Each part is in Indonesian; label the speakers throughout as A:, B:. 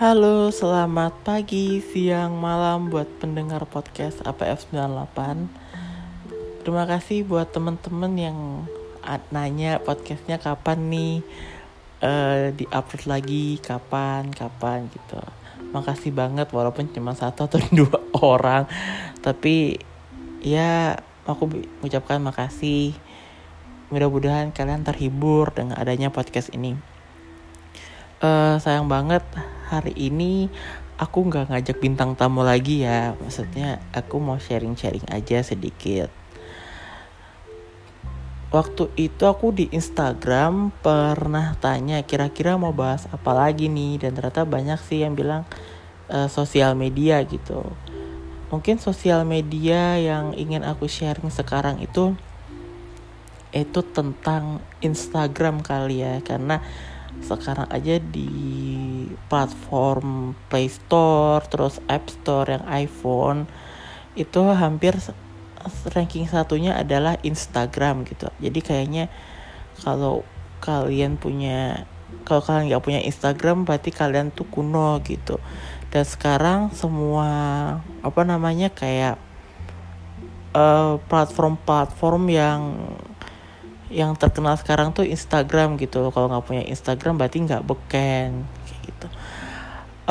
A: Halo, selamat pagi, siang, malam buat pendengar podcast APF 98. Terima kasih buat temen-temen yang nanya podcastnya kapan nih uh, di upload lagi, kapan, kapan gitu. Makasih banget walaupun cuma satu atau dua orang, tapi ya aku mengucapkan makasih. Mudah-mudahan kalian terhibur dengan adanya podcast ini. Uh, sayang banget hari ini aku nggak ngajak bintang tamu lagi ya. Maksudnya aku mau sharing-sharing aja sedikit. Waktu itu aku di Instagram pernah tanya kira-kira mau bahas apa lagi nih? Dan ternyata banyak sih yang bilang uh, sosial media gitu. Mungkin sosial media yang ingin aku sharing sekarang itu itu tentang Instagram kali ya. Karena sekarang aja di platform Play Store terus App Store yang iPhone itu hampir ranking satunya adalah Instagram gitu. Jadi kayaknya kalau kalian punya kalau kalian nggak punya Instagram berarti kalian tuh kuno gitu. Dan sekarang semua apa namanya kayak uh, platform-platform yang yang terkenal sekarang tuh Instagram gitu kalau nggak punya Instagram berarti nggak beken kayak gitu.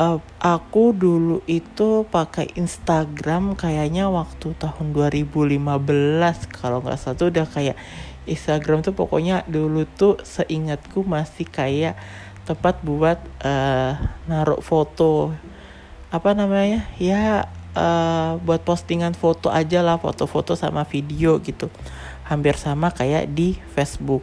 A: Uh, aku dulu itu pakai Instagram kayaknya waktu tahun 2015 kalau nggak salah tuh udah kayak Instagram tuh pokoknya dulu tuh seingatku masih kayak tempat buat uh, naruh foto. Apa namanya? Ya uh, buat postingan foto aja lah foto-foto sama video gitu hampir sama kayak di Facebook.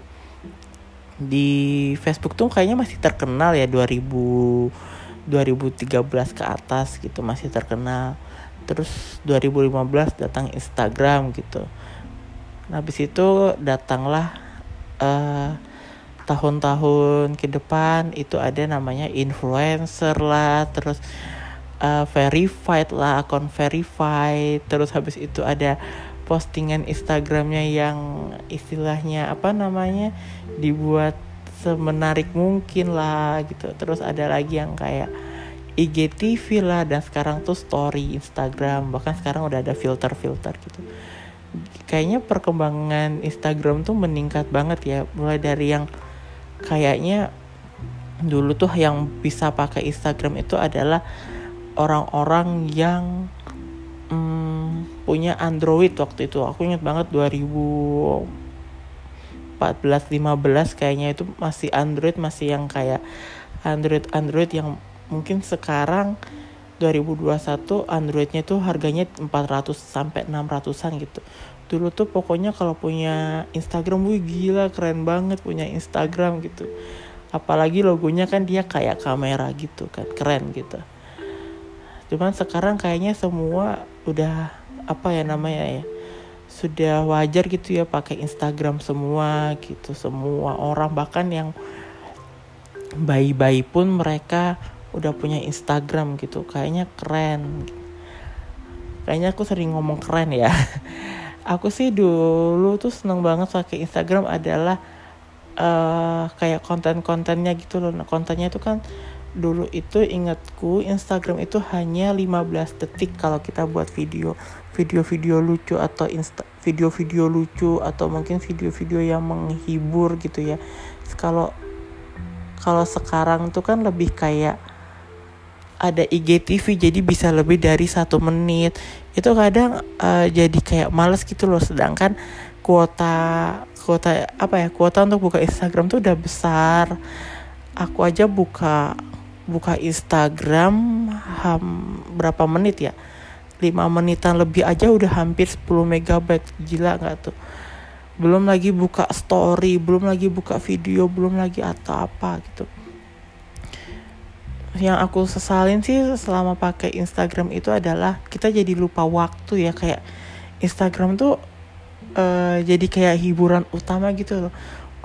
A: Di Facebook tuh kayaknya masih terkenal ya 2000 2013 ke atas gitu masih terkenal. Terus 2015 datang Instagram gitu. Nah habis itu datanglah uh, tahun-tahun ke depan itu ada namanya influencer lah terus uh, verified lah akun verified. Terus habis itu ada postingan Instagramnya yang istilahnya apa namanya dibuat semenarik mungkin lah gitu. Terus ada lagi yang kayak IGTV lah dan sekarang tuh story Instagram. Bahkan sekarang udah ada filter-filter gitu. Kayaknya perkembangan Instagram tuh meningkat banget ya. Mulai dari yang kayaknya dulu tuh yang bisa pakai Instagram itu adalah orang-orang yang hmm, punya Android waktu itu. Aku ingat banget 2014 15 kayaknya itu masih Android masih yang kayak Android Android yang mungkin sekarang 2021 Androidnya tuh harganya 400 sampai 600an gitu. Dulu tuh pokoknya kalau punya Instagram wih gila keren banget punya Instagram gitu. Apalagi logonya kan dia kayak kamera gitu kan keren gitu. Cuman sekarang kayaknya semua udah apa ya namanya ya sudah wajar gitu ya pakai Instagram semua gitu semua orang bahkan yang bayi-bayi pun mereka udah punya Instagram gitu kayaknya keren. Kayaknya aku sering ngomong keren ya. Aku sih dulu tuh seneng banget pakai Instagram adalah uh, kayak konten-kontennya gitu loh. Nah, kontennya itu kan dulu itu ingatku Instagram itu hanya 15 detik kalau kita buat video. Video-video lucu atau video-video lucu atau mungkin video-video yang menghibur gitu ya. Kalau kalau sekarang tuh kan lebih kayak ada IGTV jadi bisa lebih dari satu menit. Itu kadang uh, jadi kayak males gitu loh. Sedangkan kuota kuota apa ya kuota untuk buka Instagram tuh udah besar. Aku aja buka buka Instagram ham, berapa menit ya? 5 menitan lebih aja udah hampir 10 megabyte. Gila nggak tuh? Belum lagi buka story belum lagi buka video belum lagi atau apa gitu. Yang aku sesalin sih selama pakai Instagram itu adalah kita jadi lupa waktu ya. Kayak Instagram tuh uh, jadi kayak hiburan utama gitu loh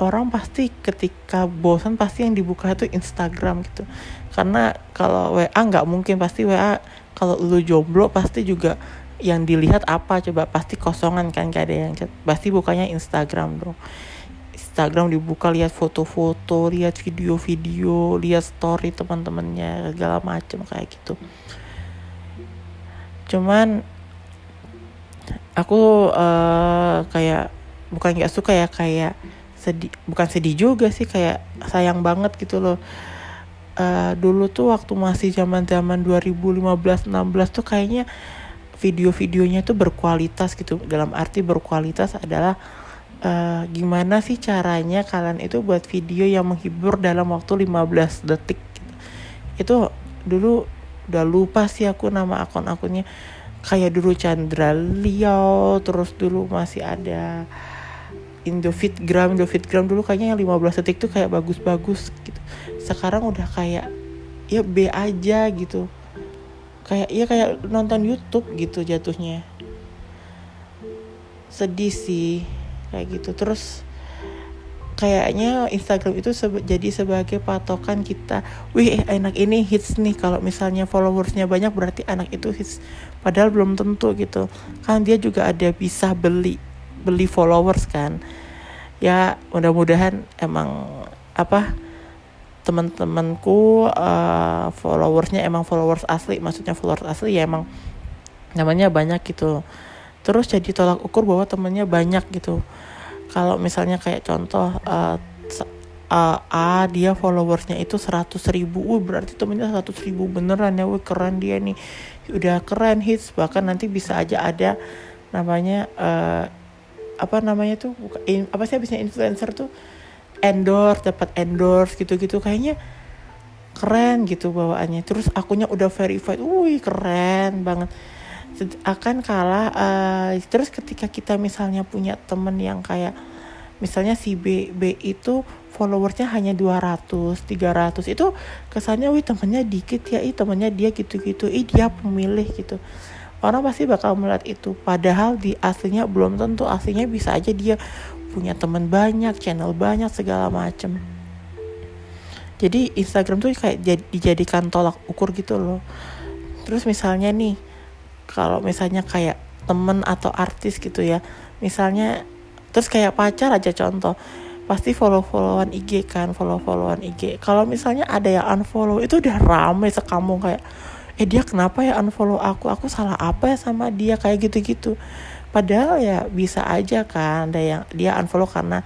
A: orang pasti ketika bosan pasti yang dibuka itu Instagram gitu. Karena kalau WA nggak mungkin pasti WA kalau lu jomblo pasti juga yang dilihat apa coba pasti kosongan kan gak ada yang chat pasti bukanya Instagram dong. Instagram dibuka lihat foto-foto lihat video-video lihat story teman-temannya segala macam kayak gitu. Cuman aku uh, kayak bukan nggak suka ya kayak sedih bukan sedih juga sih kayak sayang banget gitu loh. Uh, dulu tuh waktu masih zaman zaman 2015 16 tuh kayaknya video-videonya tuh berkualitas gitu. Dalam arti berkualitas adalah uh, gimana sih caranya kalian itu buat video yang menghibur dalam waktu 15 detik gitu. itu dulu udah lupa sih aku nama akun-akunnya. Kayak dulu Chandra Liao terus dulu masih ada Indofitgram Indofitgram dulu kayaknya yang 15 detik tuh kayak bagus-bagus gitu. Sekarang udah kayak ya B aja gitu. Kayak ya kayak nonton YouTube gitu jatuhnya. Sedih sih kayak gitu. Terus kayaknya Instagram itu sebe jadi sebagai patokan kita. Wih enak ini hits nih. Kalau misalnya followersnya banyak berarti anak itu hits. Padahal belum tentu gitu. Kan dia juga ada bisa beli beli followers kan. Ya mudah-mudahan emang apa teman-temanku uh, followersnya emang followers asli maksudnya followers asli ya emang namanya banyak gitu terus jadi tolak ukur bahwa temennya banyak gitu. Kalau misalnya kayak contoh uh, uh, A dia followersnya itu seratus ribu. Uh, berarti temennya seratus ribu beneran ya. Wih keren dia nih. Udah keren hits bahkan nanti bisa aja ada namanya uh, apa namanya tuh in, apa sih habisnya influencer tuh endorse dapat endorse gitu-gitu kayaknya keren gitu bawaannya. Terus akunya udah verified wih keren banget. Akan kalah uh, terus ketika kita misalnya punya temen yang kayak misalnya si B B itu followersnya hanya 200 300 itu kesannya wih temennya dikit ya ih temennya dia gitu-gitu ih dia pemilih gitu orang pasti bakal melihat itu. Padahal di aslinya belum tentu. Aslinya bisa aja dia punya teman banyak channel banyak segala macem. Jadi Instagram tuh kayak dijadikan tolak ukur gitu loh. Terus misalnya nih kalau misalnya kayak temen atau artis gitu ya misalnya terus kayak pacar aja contoh pasti follow followan IG kan follow followan IG kalau misalnya ada yang unfollow itu udah rame sekampung kayak eh dia kenapa ya unfollow aku? Aku salah apa ya sama dia? Kayak gitu gitu padahal ya bisa aja kan ada yang dia unfollow karena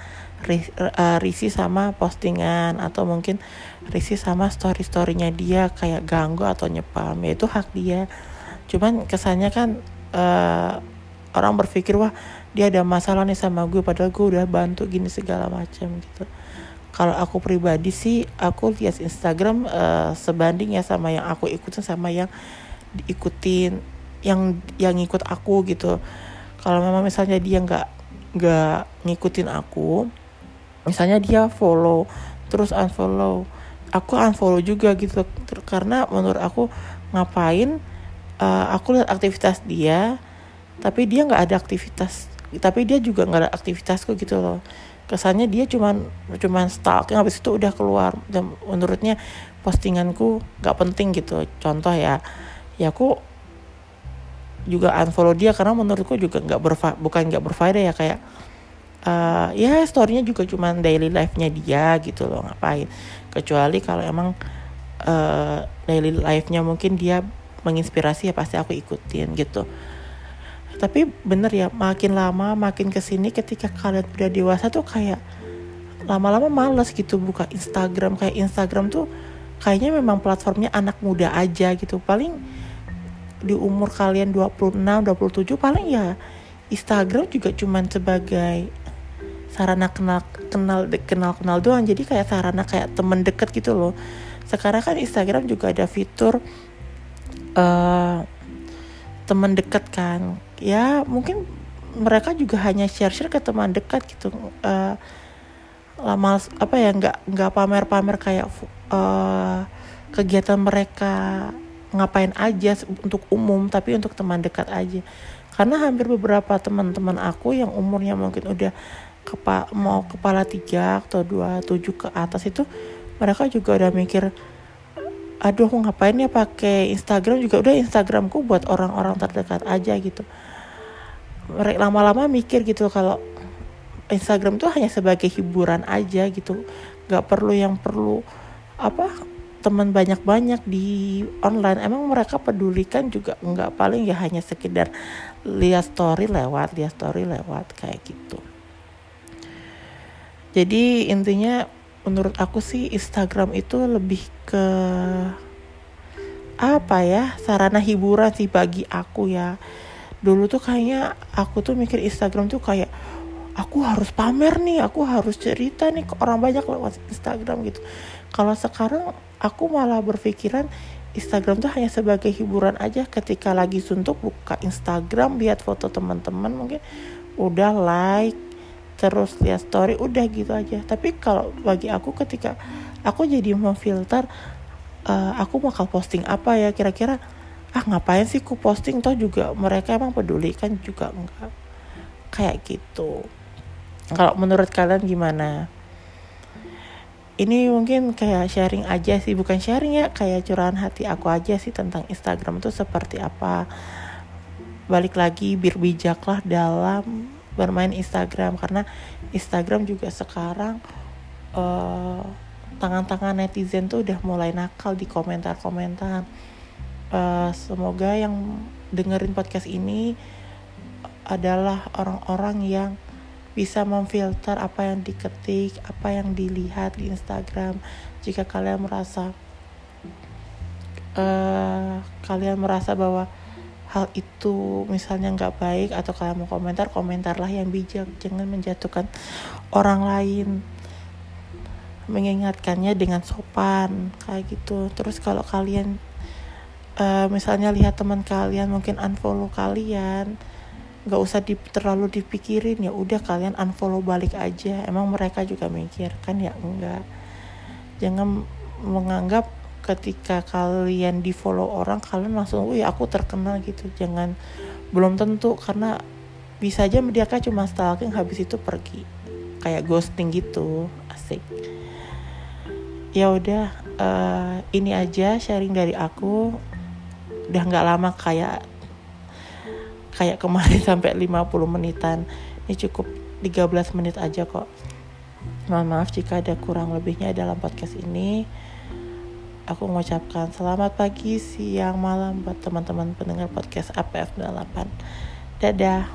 A: uh, risi sama postingan atau mungkin risi sama story storynya dia kayak ganggu atau nyepam ya itu hak dia. Cuman kesannya kan uh, orang berpikir wah dia ada masalah nih sama gue padahal gue udah bantu gini segala macam gitu kalau aku pribadi sih aku lihat Instagram uh, sebanding ya sama yang aku ikutin sama yang diikutin yang yang ngikut aku gitu. Kalau memang misalnya dia nggak nggak ngikutin aku misalnya dia follow terus unfollow aku unfollow juga gitu. Karena menurut aku ngapain uh, aku lihat aktivitas dia tapi dia nggak ada aktivitas tapi dia juga nggak ada aktivitasku gitu loh kesannya dia cuman cuman stalking habis itu udah keluar. Dan menurutnya postinganku nggak penting gitu. Contoh ya ya aku juga unfollow dia karena menurutku juga nggak berfa bukan nggak berfaedah ya kayak uh, ya storynya juga cuma daily life-nya dia gitu loh ngapain. Kecuali kalau emang uh, daily life-nya mungkin dia menginspirasi ya pasti aku ikutin gitu tapi bener ya makin lama makin ke sini ketika kalian udah dewasa tuh kayak lama-lama males gitu buka Instagram. Kayak Instagram tuh kayaknya memang platformnya anak muda aja gitu. Paling di umur kalian 26 27 paling ya Instagram juga cuman sebagai sarana kenal kenal kenal kenal doang. Jadi kayak sarana kayak temen deket gitu loh. Sekarang kan Instagram juga ada fitur uh, teman dekat kan. Ya mungkin mereka juga hanya share share ke teman dekat gitu. Uh, lama apa ya nggak nggak pamer-pamer kayak uh, kegiatan mereka ngapain aja untuk umum tapi untuk teman dekat aja. Karena hampir beberapa teman-teman aku yang umurnya mungkin udah kepa mau kepala tiga atau dua tujuh ke atas itu mereka juga udah mikir aduh aku ngapain ya pakai Instagram juga? Udah Instagramku buat orang-orang terdekat aja gitu. Lama-lama mikir gitu kalau Instagram tuh hanya sebagai hiburan aja gitu. Nggak perlu yang perlu apa teman banyak-banyak di online. Emang mereka pedulikan juga nggak paling ya hanya sekedar lihat story lewat lihat story lewat kayak gitu. Jadi intinya menurut aku sih Instagram itu lebih ke apa ya sarana hiburan sih bagi aku ya. Dulu tuh kayaknya aku tuh mikir Instagram tuh kayak aku harus pamer nih aku harus cerita nih ke orang banyak lewat Instagram gitu. Kalau sekarang aku malah berpikiran Instagram tuh hanya sebagai hiburan aja. Ketika lagi suntuk buka Instagram lihat foto teman-teman mungkin udah like terus lihat story udah gitu aja tapi kalau bagi aku ketika aku jadi memfilter uh, aku bakal posting apa ya kira-kira ah ngapain sih ku posting toh juga mereka emang peduli kan juga enggak kayak gitu kalau menurut kalian gimana? Ini mungkin kayak sharing aja sih, bukan sharing ya, kayak curahan hati aku aja sih tentang Instagram itu seperti apa. Balik lagi bir bijaklah dalam bermain Instagram karena Instagram juga sekarang uh, tangan-tangan netizen tuh udah mulai nakal di komentar-komentar. Uh, semoga yang dengerin podcast ini adalah orang-orang yang bisa memfilter apa yang diketik, apa yang dilihat di Instagram. Jika kalian merasa uh, kalian merasa bahwa hal itu misalnya nggak baik atau kalian mau komentar, komentarlah yang bijak, jangan menjatuhkan orang lain. Mengingatkannya dengan sopan kayak gitu. Terus kalau kalian uh, misalnya lihat teman kalian mungkin unfollow kalian, nggak usah di, terlalu dipikirin ya udah kalian unfollow balik aja emang mereka juga mikir kan ya enggak jangan menganggap ketika kalian di follow orang kalian langsung wih aku terkenal gitu. Jangan belum tentu karena bisa aja mereka cuma stalking habis itu pergi. Kayak ghosting gitu asik. Ya udah uh, ini aja sharing dari aku. Udah nggak lama kayak kayak kemarin sampai 50 menitan. Ini cukup 13 menit aja kok. Mohon maaf jika ada kurang lebihnya dalam podcast ini aku mengucapkan selamat pagi siang malam buat teman-teman pendengar podcast APF 8 dadah